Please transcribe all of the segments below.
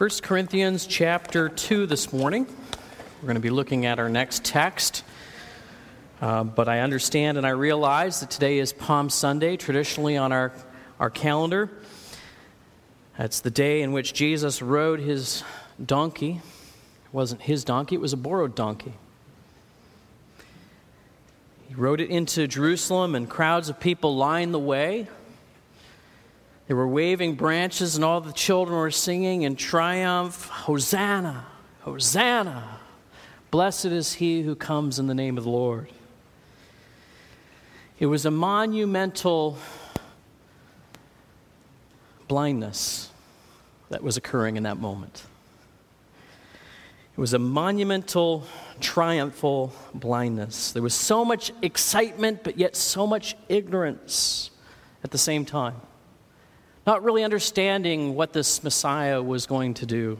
1 Corinthians chapter 2 this morning. We're going to be looking at our next text. Uh, but I understand and I realize that today is Palm Sunday, traditionally on our, our calendar. That's the day in which Jesus rode his donkey. It wasn't his donkey, it was a borrowed donkey. He rode it into Jerusalem, and crowds of people lined the way. They were waving branches, and all the children were singing in triumph Hosanna! Hosanna! Blessed is he who comes in the name of the Lord. It was a monumental blindness that was occurring in that moment. It was a monumental, triumphal blindness. There was so much excitement, but yet so much ignorance at the same time not really understanding what this Messiah was going to do.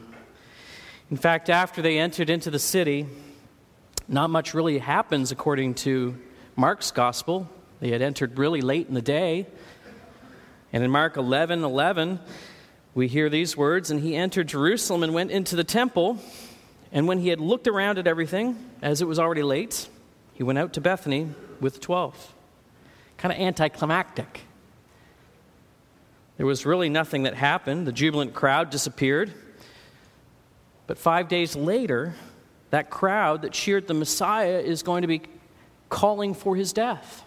In fact, after they entered into the city, not much really happens according to Mark's gospel. They had entered really late in the day. And in Mark 11 11, we hear these words And he entered Jerusalem and went into the temple. And when he had looked around at everything, as it was already late, he went out to Bethany with the 12. Kind of anticlimactic. There was really nothing that happened. The jubilant crowd disappeared. But five days later, that crowd that cheered the Messiah is going to be calling for his death.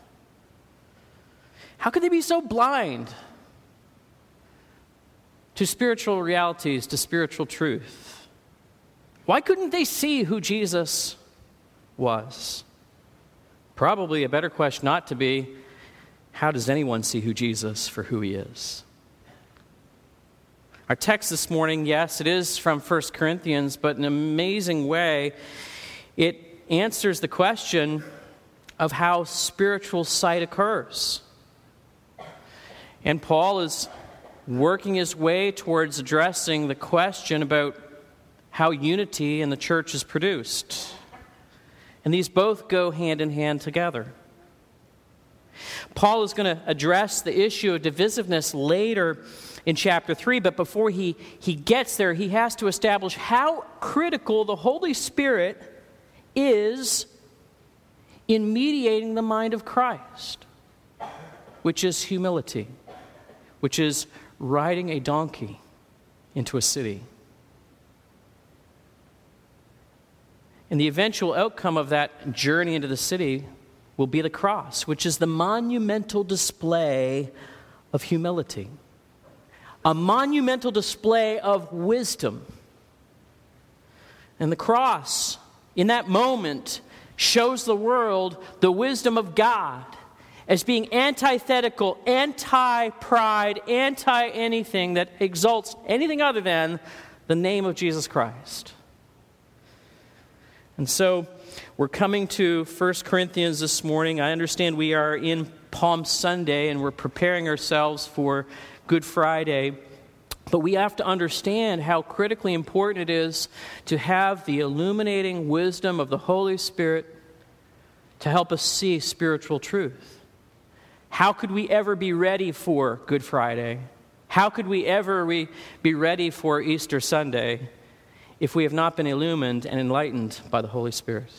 How could they be so blind to spiritual realities, to spiritual truth? Why couldn't they see who Jesus was? Probably a better question not to be how does anyone see who Jesus for who he is? Our text this morning, yes, it is from 1 Corinthians, but in an amazing way, it answers the question of how spiritual sight occurs. And Paul is working his way towards addressing the question about how unity in the church is produced. And these both go hand in hand together. Paul is going to address the issue of divisiveness later in chapter 3, but before he, he gets there, he has to establish how critical the Holy Spirit is in mediating the mind of Christ, which is humility, which is riding a donkey into a city. And the eventual outcome of that journey into the city will be the cross, which is the monumental display of humility a monumental display of wisdom. And the cross, in that moment, shows the world the wisdom of God as being antithetical, anti pride, anti anything that exalts anything other than the name of Jesus Christ. And so we're coming to 1 Corinthians this morning. I understand we are in Palm Sunday and we're preparing ourselves for Good Friday. But we have to understand how critically important it is to have the illuminating wisdom of the Holy Spirit to help us see spiritual truth. How could we ever be ready for Good Friday? How could we ever be ready for Easter Sunday if we have not been illumined and enlightened by the Holy Spirit?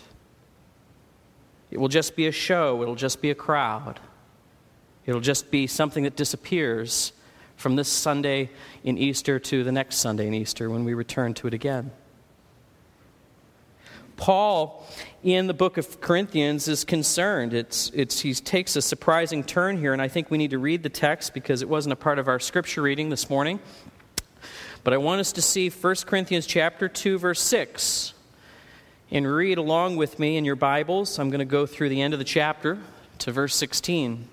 It will just be a show, it'll just be a crowd, it'll just be something that disappears from this Sunday in Easter to the next Sunday in Easter when we return to it again. Paul, in the book of Corinthians, is concerned. It's, it's, he takes a surprising turn here, and I think we need to read the text because it wasn't a part of our scripture reading this morning. But I want us to see 1 Corinthians chapter 2, verse 6, and read along with me in your Bibles. I'm going to go through the end of the chapter to verse 16.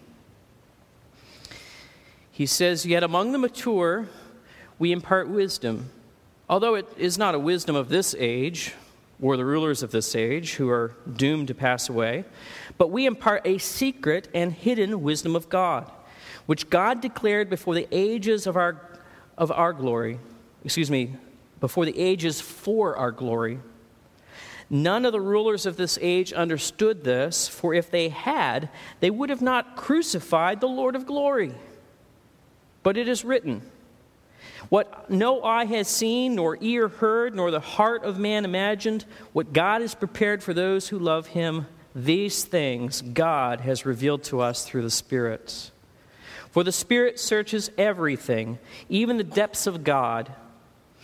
He says, Yet among the mature we impart wisdom, although it is not a wisdom of this age or the rulers of this age who are doomed to pass away, but we impart a secret and hidden wisdom of God, which God declared before the ages of our, of our glory, excuse me, before the ages for our glory. None of the rulers of this age understood this, for if they had, they would have not crucified the Lord of glory. But it is written, What no eye has seen, nor ear heard, nor the heart of man imagined, what God has prepared for those who love him, these things God has revealed to us through the Spirit. For the Spirit searches everything, even the depths of God.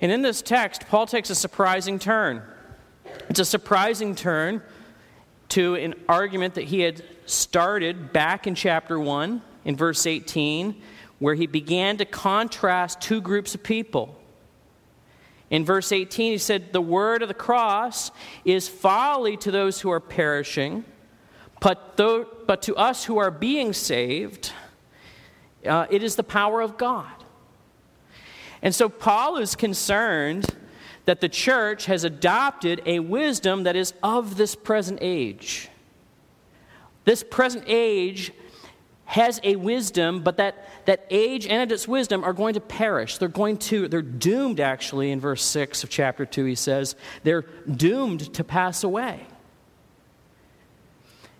And in this text, Paul takes a surprising turn. It's a surprising turn to an argument that he had started back in chapter 1, in verse 18 where he began to contrast two groups of people. In verse 18, he said, The word of the cross is folly to those who are perishing, but, though, but to us who are being saved, uh, it is the power of God. And so Paul is concerned that the church has adopted a wisdom that is of this present age. This present age has a wisdom, but that, that age and its wisdom are going to perish. They're going to, they're doomed, actually, in verse 6 of chapter 2, he says, they're doomed to pass away.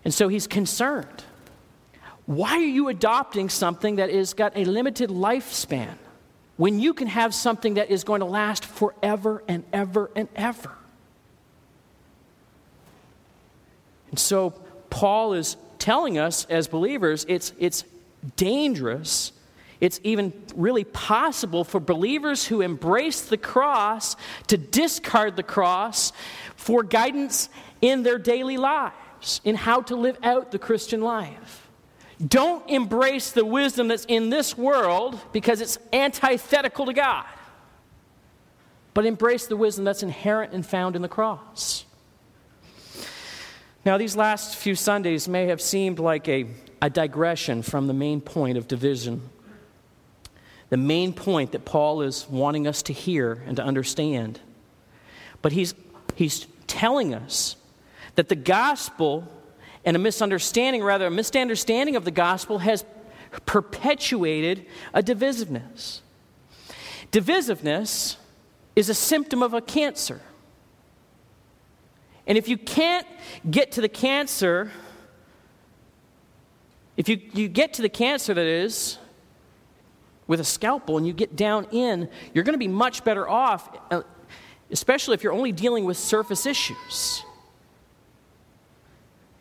And so he's concerned. Why are you adopting something that has got a limited lifespan when you can have something that is going to last forever and ever and ever? And so Paul is telling us as believers it's, it's dangerous. It's even really possible for believers who embrace the cross to discard the cross for guidance in their daily lives, in how to live out the Christian life. Don't embrace the wisdom that's in this world because it's antithetical to God, but embrace the wisdom that's inherent and found in the cross. Now, these last few Sundays may have seemed like a, a digression from the main point of division. The main point that Paul is wanting us to hear and to understand. But he's, he's telling us that the gospel and a misunderstanding, rather, a misunderstanding of the gospel has perpetuated a divisiveness. Divisiveness is a symptom of a cancer. And if you can't get to the cancer, if you, you get to the cancer that is with a scalpel and you get down in, you're going to be much better off, uh, especially if you're only dealing with surface issues.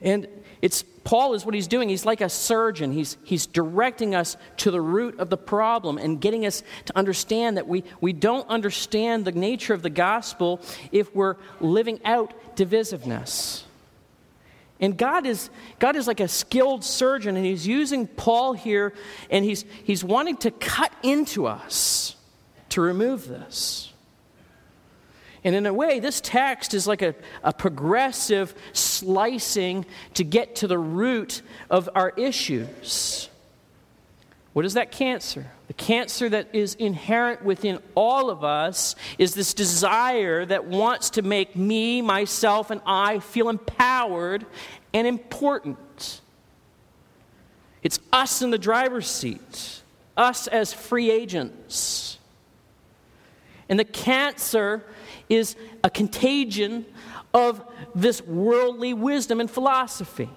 And it's Paul is what he's doing. He's like a surgeon. He's, he's directing us to the root of the problem and getting us to understand that we, we don't understand the nature of the gospel if we're living out divisiveness. And God is, God is like a skilled surgeon, and He's using Paul here, and he's, he's wanting to cut into us to remove this. And in a way, this text is like a, a progressive slicing to get to the root of our issues. What is that cancer? The cancer that is inherent within all of us is this desire that wants to make me, myself, and I feel empowered and important. It's us in the driver's seat, us as free agents. And the cancer is a contagion of this worldly wisdom and philosophy.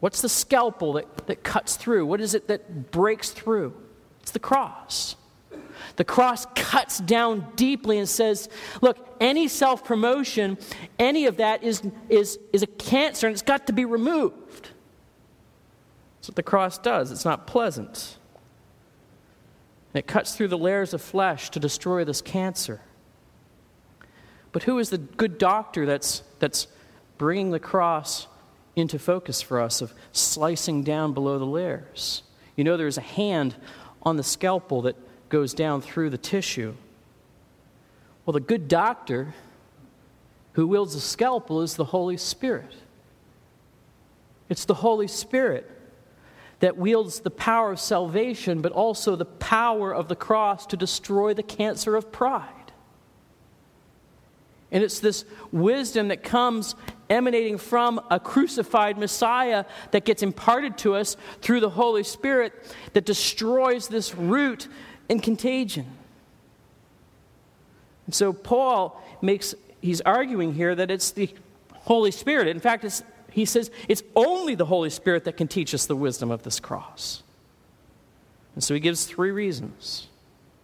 What's the scalpel that, that cuts through? What is it that breaks through? It's the cross. The cross cuts down deeply and says, look, any self promotion, any of that is, is, is a cancer and it's got to be removed. That's what the cross does. It's not pleasant. It cuts through the layers of flesh to destroy this cancer. But who is the good doctor that's, that's bringing the cross into focus for us of slicing down below the layers? You know, there's a hand on the scalpel that goes down through the tissue. Well, the good doctor who wields the scalpel is the Holy Spirit. It's the Holy Spirit that wields the power of salvation, but also the power of the cross to destroy the cancer of pride. And it's this wisdom that comes emanating from a crucified Messiah that gets imparted to us through the Holy Spirit that destroys this root and contagion. And so Paul makes, he's arguing here that it's the Holy Spirit. In fact, he says it's only the Holy Spirit that can teach us the wisdom of this cross. And so he gives three reasons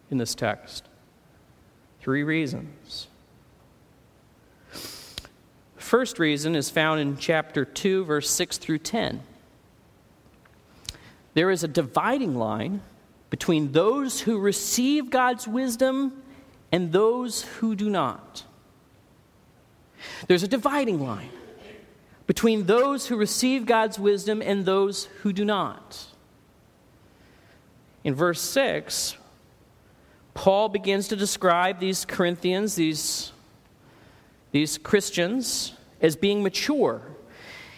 in this text. Three reasons. First reason is found in chapter 2, verse 6 through 10. There is a dividing line between those who receive God's wisdom and those who do not. There's a dividing line between those who receive God's wisdom and those who do not. In verse 6, Paul begins to describe these Corinthians, these, these Christians, as being mature.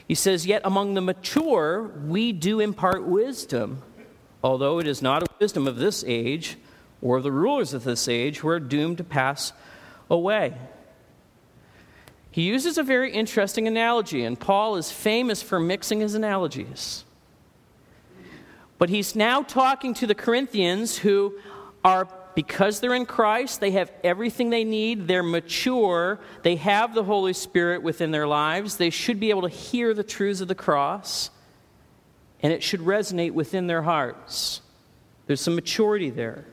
He says, Yet among the mature, we do impart wisdom although it is not a wisdom of this age or of the rulers of this age who are doomed to pass away. He uses a very interesting analogy, and Paul is famous for mixing his analogies. But he's now talking to the Corinthians who are, because they're in Christ, they have everything they need, they're mature, they have the Holy Spirit within their lives, they should be able to hear the truths of the cross and it should resonate within their hearts. There's some maturity there.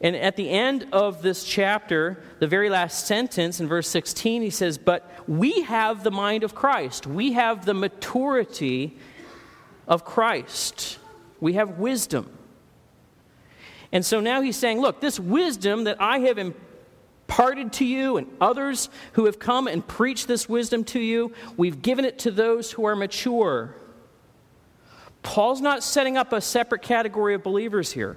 And at the end of this chapter, the very last sentence in verse 16, he says, But we have the mind of Christ. We have the maturity of Christ. We have wisdom. And so now he's saying, Look, this wisdom that I have imparted to you and others who have come and preached this wisdom to you, we've given it to those who are mature. Paul's not setting up a separate category of believers here.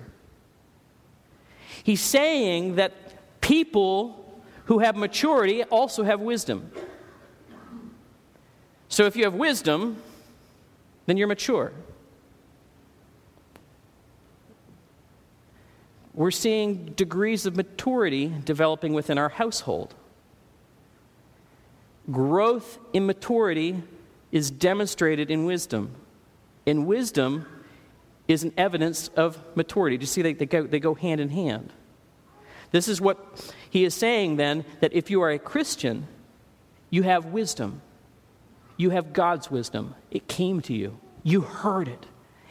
He's saying that people who have maturity also have wisdom. So if you have wisdom, then you're mature. we're seeing degrees of maturity developing within our household. Growth in maturity is demonstrated in wisdom. And wisdom is an evidence of maturity. Do you see they, they, go, they go hand in hand? This is what he is saying then that if you are a Christian, you have wisdom. You have God's wisdom. It came to you, you heard it,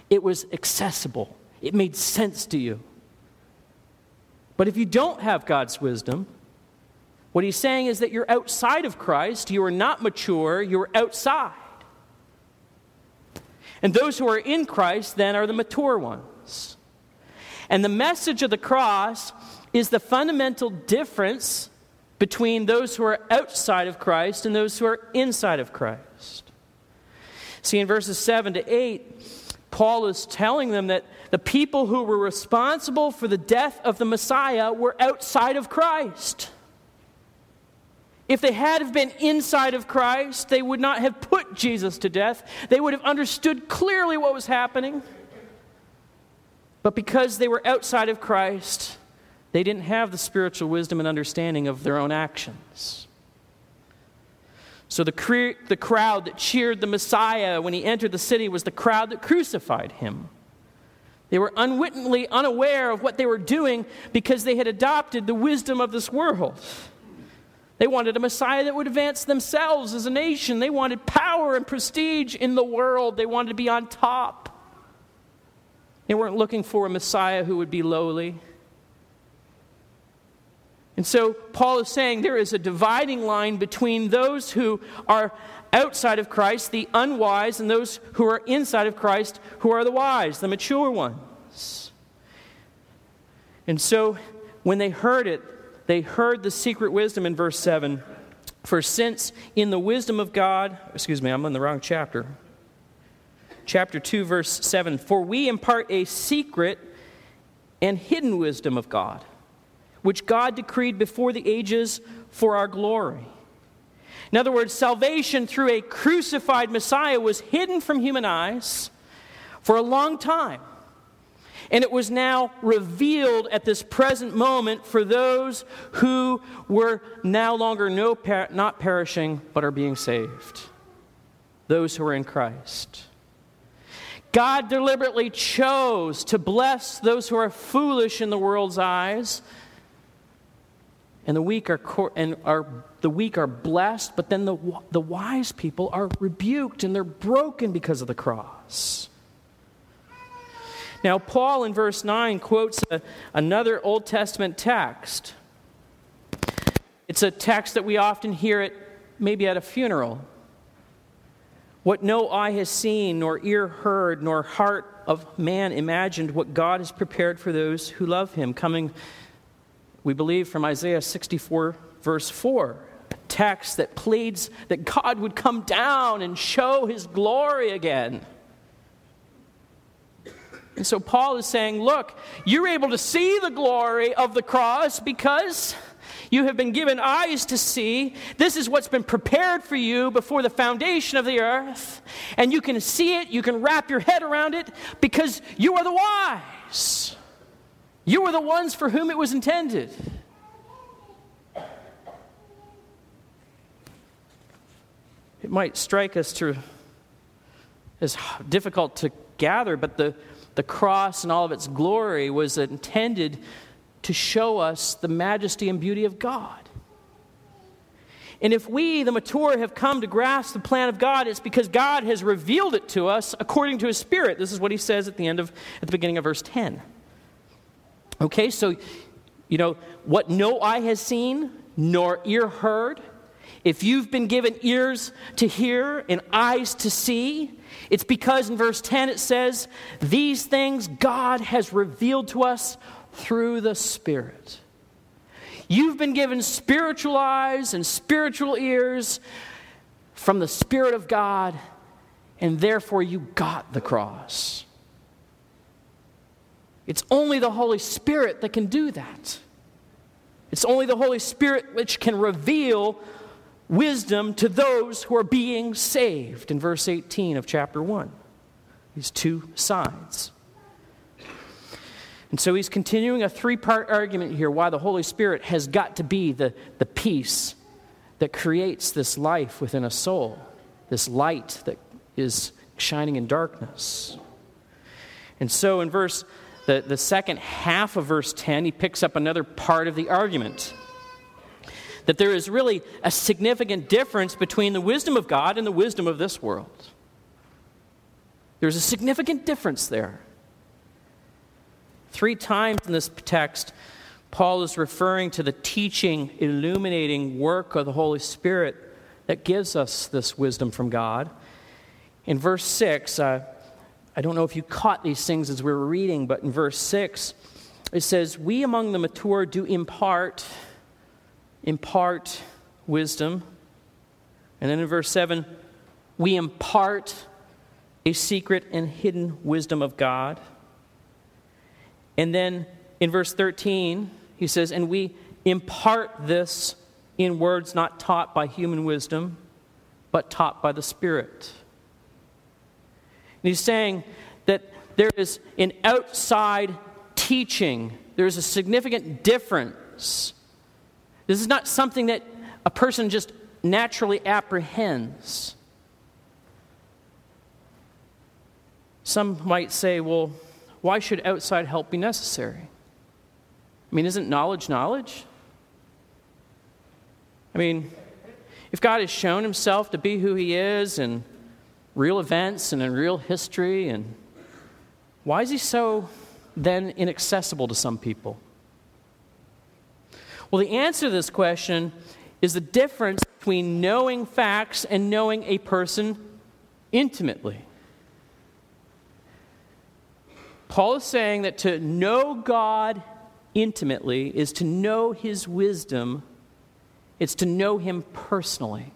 it was accessible, it made sense to you. But if you don't have God's wisdom, what he's saying is that you're outside of Christ, you are not mature, you're outside. And those who are in Christ then are the mature ones. And the message of the cross is the fundamental difference between those who are outside of Christ and those who are inside of Christ. See, in verses 7 to 8, Paul is telling them that the people who were responsible for the death of the Messiah were outside of Christ. If they had have been inside of Christ, they would not have put Jesus to death. They would have understood clearly what was happening. But because they were outside of Christ, they didn't have the spiritual wisdom and understanding of their own actions. So the, cre- the crowd that cheered the Messiah when he entered the city was the crowd that crucified him. They were unwittingly unaware of what they were doing because they had adopted the wisdom of this world. They wanted a Messiah that would advance themselves as a nation. They wanted power and prestige in the world. They wanted to be on top. They weren't looking for a Messiah who would be lowly. And so Paul is saying there is a dividing line between those who are outside of Christ, the unwise, and those who are inside of Christ, who are the wise, the mature ones. And so when they heard it, they heard the secret wisdom in verse 7. For since in the wisdom of God, excuse me, I'm in the wrong chapter. Chapter 2, verse 7 For we impart a secret and hidden wisdom of God, which God decreed before the ages for our glory. In other words, salvation through a crucified Messiah was hidden from human eyes for a long time. And it was now revealed at this present moment for those who were no longer no, not perishing, but are being saved. Those who are in Christ. God deliberately chose to bless those who are foolish in the world's eyes. And the weak are, and are, the weak are blessed, but then the, the wise people are rebuked and they're broken because of the cross. Now, Paul in verse 9 quotes a, another Old Testament text. It's a text that we often hear it maybe at a funeral. What no eye has seen, nor ear heard, nor heart of man imagined, what God has prepared for those who love him. Coming, we believe, from Isaiah 64, verse 4 text that pleads that God would come down and show his glory again. And so Paul is saying, Look, you're able to see the glory of the cross because you have been given eyes to see. This is what's been prepared for you before the foundation of the earth. And you can see it, you can wrap your head around it because you are the wise. You are the ones for whom it was intended. It might strike us to as difficult to gather, but the the cross and all of its glory was intended to show us the majesty and beauty of God. And if we, the mature, have come to grasp the plan of God, it's because God has revealed it to us according to his Spirit. This is what he says at the end of, at the beginning of verse 10. Okay, so, you know, what no eye has seen, nor ear heard, if you've been given ears to hear and eyes to see, it's because in verse 10 it says, These things God has revealed to us through the Spirit. You've been given spiritual eyes and spiritual ears from the Spirit of God, and therefore you got the cross. It's only the Holy Spirit that can do that. It's only the Holy Spirit which can reveal wisdom to those who are being saved in verse 18 of chapter 1. These two sides. And so he's continuing a three part argument here why the Holy Spirit has got to be the, the peace that creates this life within a soul, this light that is shining in darkness. And so in verse the, the second half of verse 10, he picks up another part of the argument that there is really a significant difference between the wisdom of God and the wisdom of this world. There's a significant difference there. Three times in this text, Paul is referring to the teaching, illuminating work of the Holy Spirit that gives us this wisdom from God. In verse 6, uh, I don't know if you caught these things as we were reading, but in verse 6, it says, We among the mature do impart impart wisdom. And then in verse 7, we impart a secret and hidden wisdom of God. And then in verse 13, he says, And we impart this in words not taught by human wisdom, but taught by the Spirit. And he's saying that there is an outside teaching, there's a significant difference this is not something that a person just naturally apprehends. Some might say, well, why should outside help be necessary? I mean, isn't knowledge knowledge? I mean, if God has shown himself to be who he is in real events and in real history, and why is he so then inaccessible to some people? Well, the answer to this question is the difference between knowing facts and knowing a person intimately. Paul is saying that to know God intimately is to know his wisdom, it's to know him personally.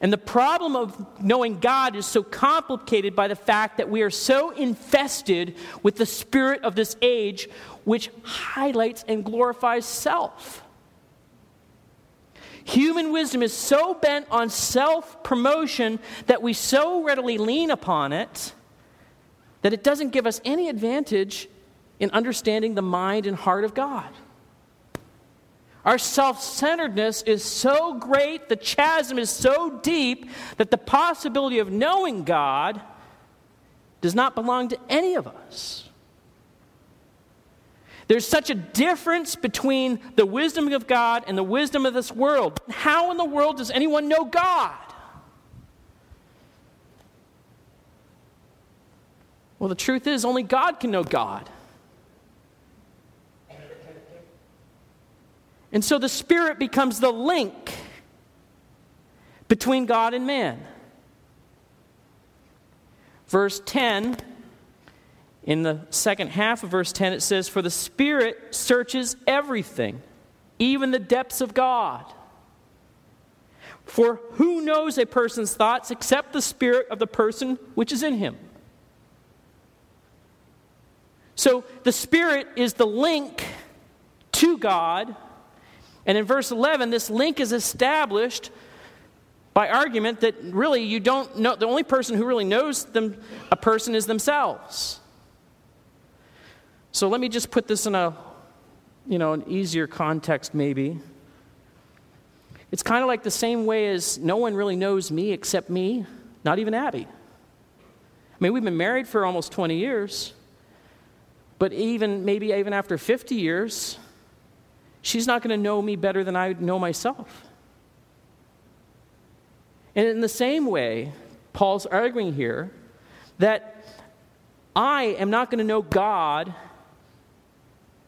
And the problem of knowing God is so complicated by the fact that we are so infested with the spirit of this age, which highlights and glorifies self. Human wisdom is so bent on self promotion that we so readily lean upon it that it doesn't give us any advantage in understanding the mind and heart of God. Our self centeredness is so great, the chasm is so deep, that the possibility of knowing God does not belong to any of us. There's such a difference between the wisdom of God and the wisdom of this world. How in the world does anyone know God? Well, the truth is, only God can know God. And so the Spirit becomes the link between God and man. Verse 10, in the second half of verse 10, it says, For the Spirit searches everything, even the depths of God. For who knows a person's thoughts except the spirit of the person which is in him? So the Spirit is the link to God and in verse 11, this link is established by argument that really you don't know, the only person who really knows them, a person is themselves. So let me just put this in a, you know, an easier context maybe. It's kind of like the same way as no one really knows me except me, not even Abby. I mean, we've been married for almost 20 years, but even maybe even after 50 years, she's not going to know me better than I know myself. And in the same way, Paul's arguing here that I am not going to know God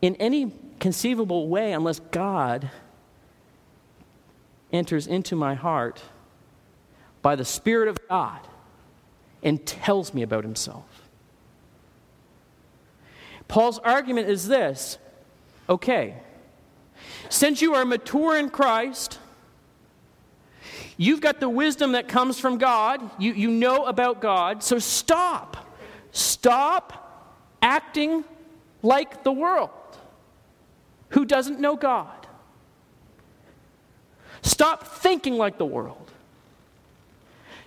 in any conceivable way unless God enters into my heart by the Spirit of God and tells me about himself. Paul's argument is this okay, since you are mature in Christ, you've got the wisdom that comes from God, you, you know about God, so stop. Stop acting like the world who doesn't know God. Stop thinking like the world.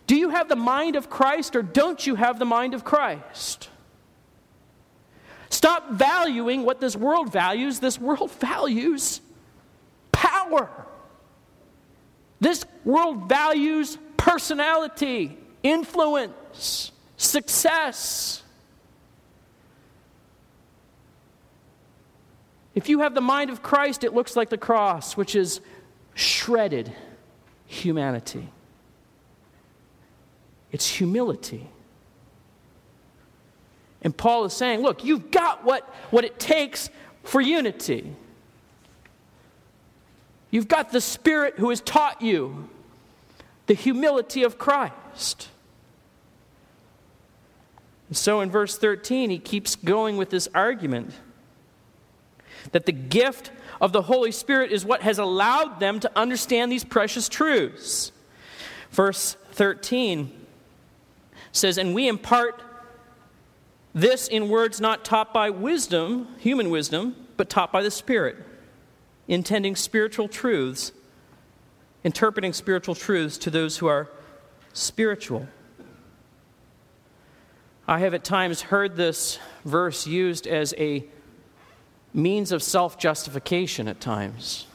Do you have the mind of Christ or don't you have the mind of Christ? Stop valuing what this world values. This world values power. This world values personality, influence, success. If you have the mind of Christ, it looks like the cross, which is shredded humanity. It's humility. And Paul is saying, look, you've got what, what it takes for unity. You've got the Spirit who has taught you the humility of Christ. And so in verse 13, he keeps going with this argument that the gift of the Holy Spirit is what has allowed them to understand these precious truths. Verse 13 says, And we impart this in words not taught by wisdom, human wisdom, but taught by the Spirit intending spiritual truths, interpreting spiritual truths to those who are spiritual. I have at times heard this verse used as a means of self justification at times,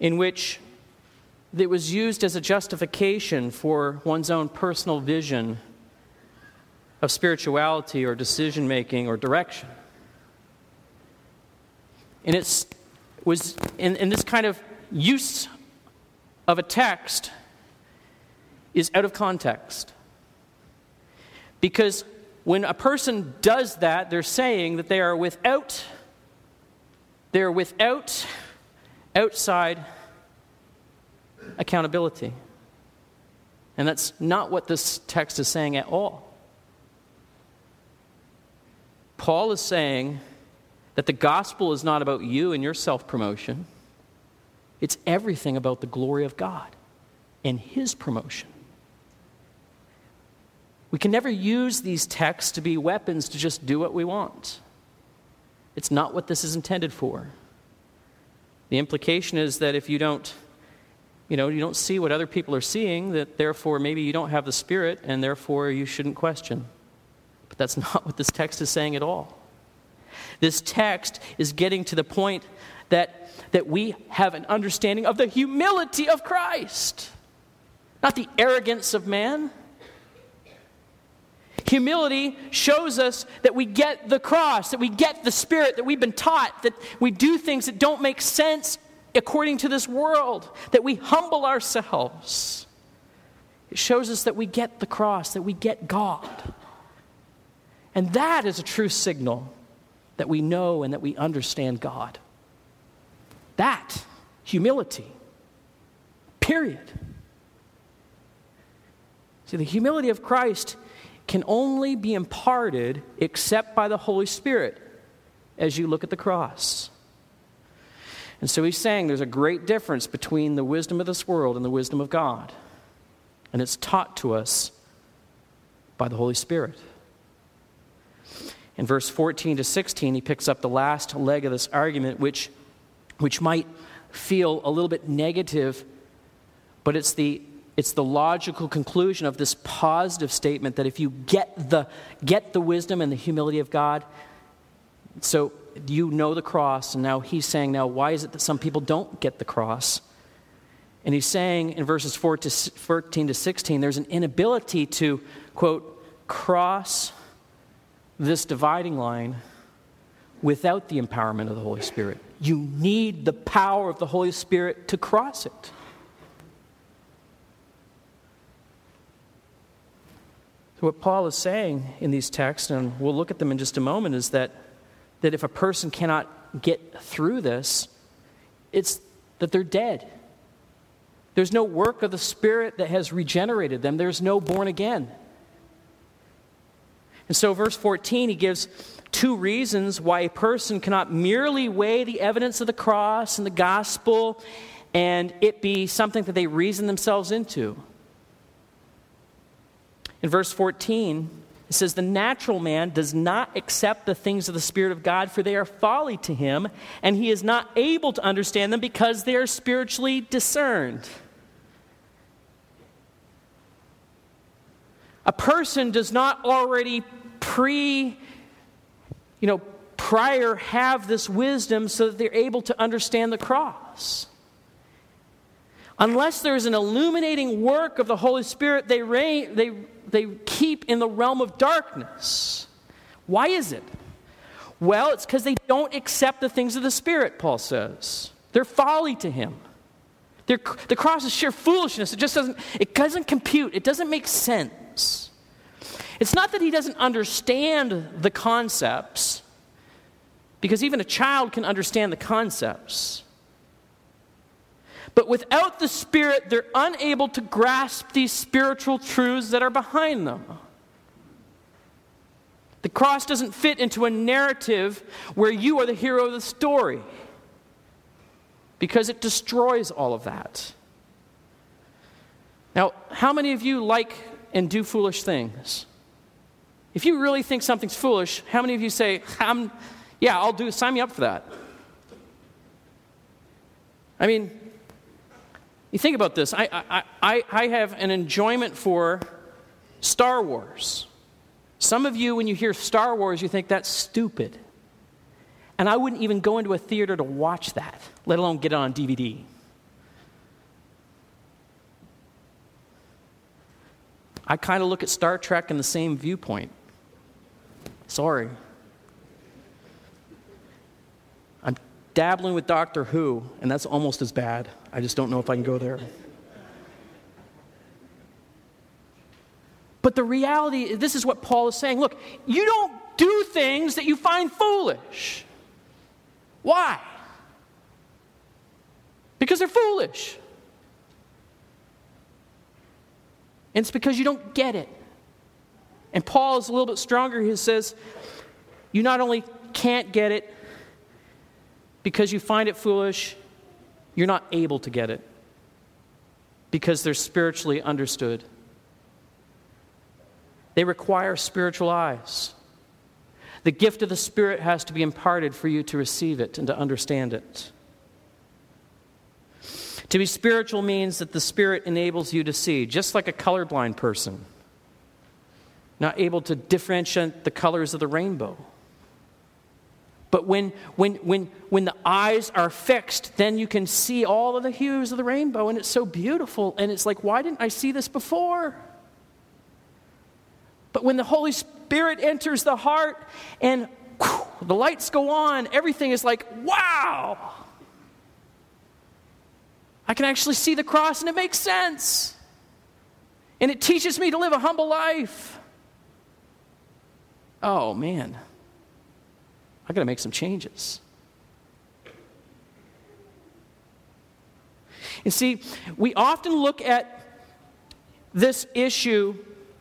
in which it was used as a justification for one's own personal vision of spirituality or decision making or direction. And it's was in, in this kind of use of a text is out of context. Because when a person does that, they're saying that they are without, they're without outside accountability. And that's not what this text is saying at all. Paul is saying that the gospel is not about you and your self promotion, it's everything about the glory of God and His promotion. We can never use these texts to be weapons to just do what we want. It's not what this is intended for. The implication is that if you don't you know, you don't see what other people are seeing, that therefore maybe you don't have the Spirit and therefore you shouldn't question. But that's not what this text is saying at all. This text is getting to the point that, that we have an understanding of the humility of Christ, not the arrogance of man. Humility shows us that we get the cross, that we get the Spirit, that we've been taught, that we do things that don't make sense according to this world, that we humble ourselves. It shows us that we get the cross, that we get God. And that is a true signal that we know and that we understand God. That, humility. Period. See, the humility of Christ can only be imparted except by the Holy Spirit as you look at the cross. And so he's saying there's a great difference between the wisdom of this world and the wisdom of God. And it's taught to us by the Holy Spirit. In verse 14 to 16, he picks up the last leg of this argument, which, which might feel a little bit negative, but it's the, it's the logical conclusion of this positive statement that if you get the, get the wisdom and the humility of God, so you know the cross, and now he's saying, now, why is it that some people don't get the cross? And he's saying in verses 4 to 14 to 16, there's an inability to, quote, cross this dividing line without the empowerment of the Holy Spirit. You need the power of the Holy Spirit to cross it. So, what Paul is saying in these texts, and we'll look at them in just a moment, is that that if a person cannot get through this, it's that they're dead. There's no work of the Spirit that has regenerated them, there's no born again. And so, verse 14, he gives two reasons why a person cannot merely weigh the evidence of the cross and the gospel and it be something that they reason themselves into. In verse 14, it says, The natural man does not accept the things of the Spirit of God, for they are folly to him, and he is not able to understand them because they are spiritually discerned. A person does not already pre, you know, prior have this wisdom so that they're able to understand the cross. Unless there's an illuminating work of the Holy Spirit, they, reign, they, they keep in the realm of darkness. Why is it? Well, it's because they don't accept the things of the Spirit, Paul says. They're folly to him. They're, the cross is sheer foolishness. It just doesn't, it doesn't compute. It doesn't make sense. It's not that he doesn't understand the concepts, because even a child can understand the concepts. But without the Spirit, they're unable to grasp these spiritual truths that are behind them. The cross doesn't fit into a narrative where you are the hero of the story because it destroys all of that. Now, how many of you like and do foolish things? If you really think something's foolish, how many of you say, yeah, I'll do, sign me up for that? I mean, you think about this. I, I, I, I have an enjoyment for Star Wars. Some of you, when you hear Star Wars, you think that's stupid. And I wouldn't even go into a theater to watch that, let alone get it on DVD. I kind of look at Star Trek in the same viewpoint. Sorry. I'm dabbling with Doctor Who, and that's almost as bad. I just don't know if I can go there. But the reality, this is what Paul is saying. Look, you don't do things that you find foolish. Why? Because they're foolish. And it's because you don't get it. And Paul is a little bit stronger. He says, you not only can't get it because you find it foolish, you're not able to get it because they're spiritually understood. They require spiritual eyes. The gift of the Spirit has to be imparted for you to receive it and to understand it. To be spiritual means that the Spirit enables you to see, just like a colorblind person, not able to differentiate the colors of the rainbow. But when, when, when, when the eyes are fixed, then you can see all of the hues of the rainbow, and it's so beautiful. And it's like, why didn't I see this before? But when the Holy Spirit enters the heart and whew, the lights go on, everything is like, wow! I can actually see the cross and it makes sense. And it teaches me to live a humble life. Oh, man. I got to make some changes. You see, we often look at this issue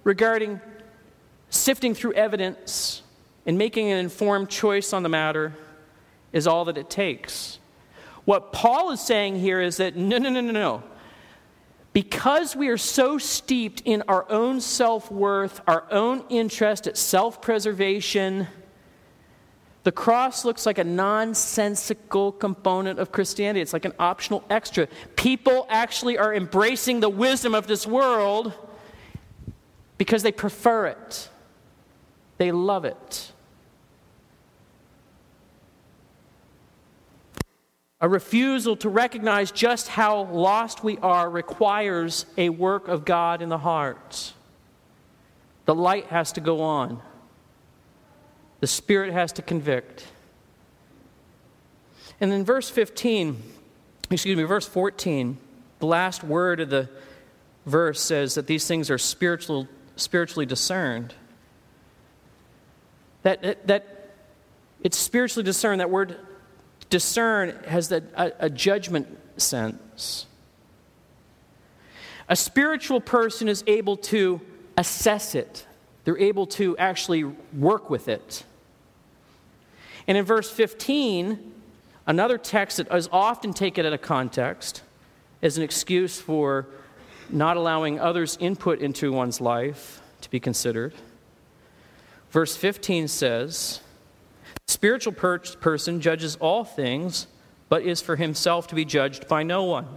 regarding sifting through evidence and making an informed choice on the matter is all that it takes. What Paul is saying here is that no, no, no, no, no. Because we are so steeped in our own self worth, our own interest at self preservation, the cross looks like a nonsensical component of Christianity. It's like an optional extra. People actually are embracing the wisdom of this world because they prefer it, they love it. A refusal to recognize just how lost we are requires a work of God in the heart. The light has to go on. The Spirit has to convict. And then verse 15, excuse me, verse 14, the last word of the verse says that these things are spiritual, spiritually discerned. That, that, that it's spiritually discerned. That word discern has a, a judgment sense. A spiritual person is able to assess it, they're able to actually work with it. And in verse 15, another text that is often taken out of context as an excuse for not allowing others' input into one's life to be considered. Verse 15 says, Spiritual per- person judges all things, but is for himself to be judged by no one.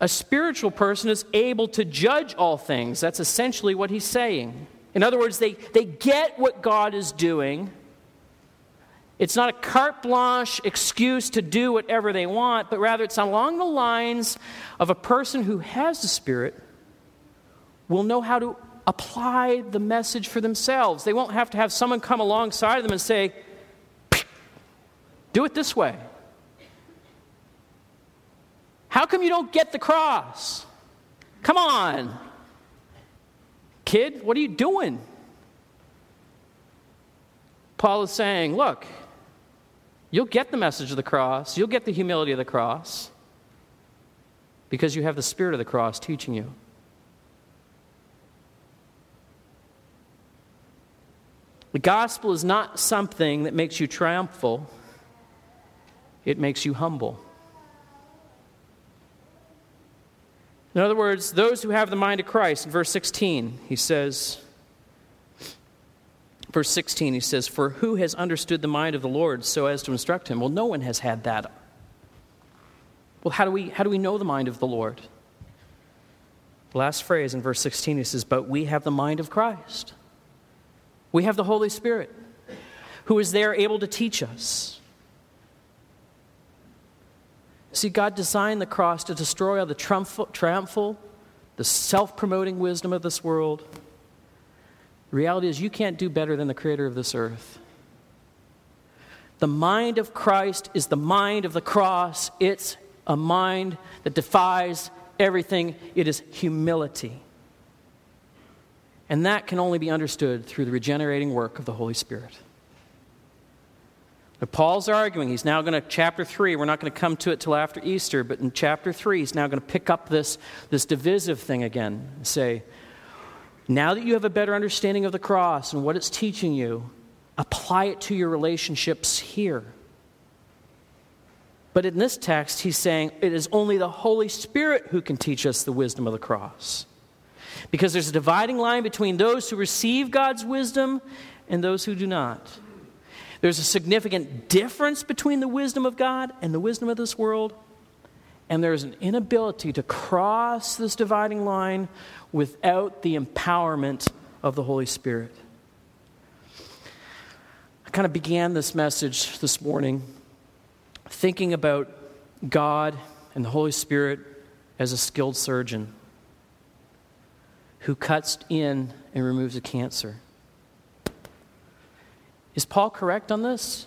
A spiritual person is able to judge all things. That's essentially what he's saying. In other words, they, they get what God is doing. It's not a carte blanche excuse to do whatever they want, but rather it's along the lines of a person who has the Spirit will know how to apply the message for themselves. They won't have to have someone come alongside them and say, do it this way. How come you don't get the cross? Come on. Kid, what are you doing? Paul is saying, look, you'll get the message of the cross, you'll get the humility of the cross because you have the spirit of the cross teaching you. The gospel is not something that makes you triumphal, it makes you humble. In other words, those who have the mind of Christ, in verse 16, he says, verse 16, he says, For who has understood the mind of the Lord so as to instruct him? Well, no one has had that. Well, how do we, how do we know the mind of the Lord? last phrase in verse 16, he says, But we have the mind of Christ. We have the Holy Spirit who is there able to teach us. See, God designed the cross to destroy all the triumphal, the self promoting wisdom of this world. The reality is, you can't do better than the creator of this earth. The mind of Christ is the mind of the cross. It's a mind that defies everything, it is humility. And that can only be understood through the regenerating work of the Holy Spirit. Now, Paul's arguing. He's now going to, chapter 3, we're not going to come to it till after Easter, but in chapter 3, he's now going to pick up this, this divisive thing again and say, Now that you have a better understanding of the cross and what it's teaching you, apply it to your relationships here. But in this text, he's saying it is only the Holy Spirit who can teach us the wisdom of the cross. Because there's a dividing line between those who receive God's wisdom and those who do not. There's a significant difference between the wisdom of God and the wisdom of this world. And there's an inability to cross this dividing line without the empowerment of the Holy Spirit. I kind of began this message this morning thinking about God and the Holy Spirit as a skilled surgeon who cuts in and removes a cancer. Is Paul correct on this?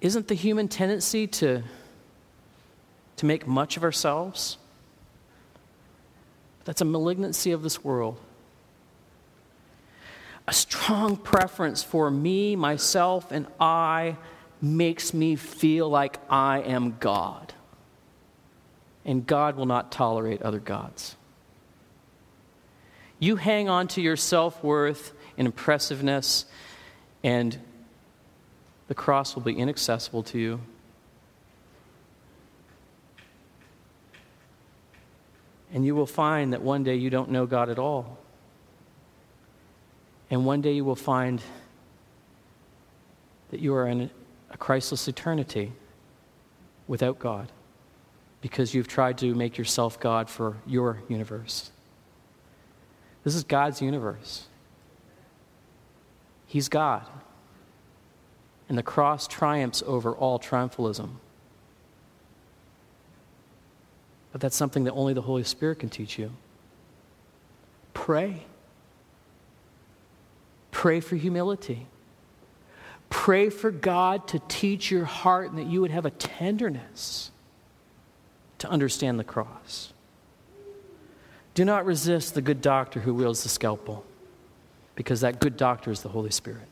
Isn't the human tendency to, to make much of ourselves? That's a malignancy of this world. A strong preference for me, myself, and I makes me feel like I am God. And God will not tolerate other gods. You hang on to your self worth and impressiveness, and the cross will be inaccessible to you. And you will find that one day you don't know God at all. And one day you will find that you are in a Christless eternity without God because you've tried to make yourself God for your universe. This is God's universe. He's God. And the cross triumphs over all triumphalism. But that's something that only the Holy Spirit can teach you. Pray. Pray for humility. Pray for God to teach your heart and that you would have a tenderness to understand the cross. Do not resist the good doctor who wields the scalpel, because that good doctor is the Holy Spirit.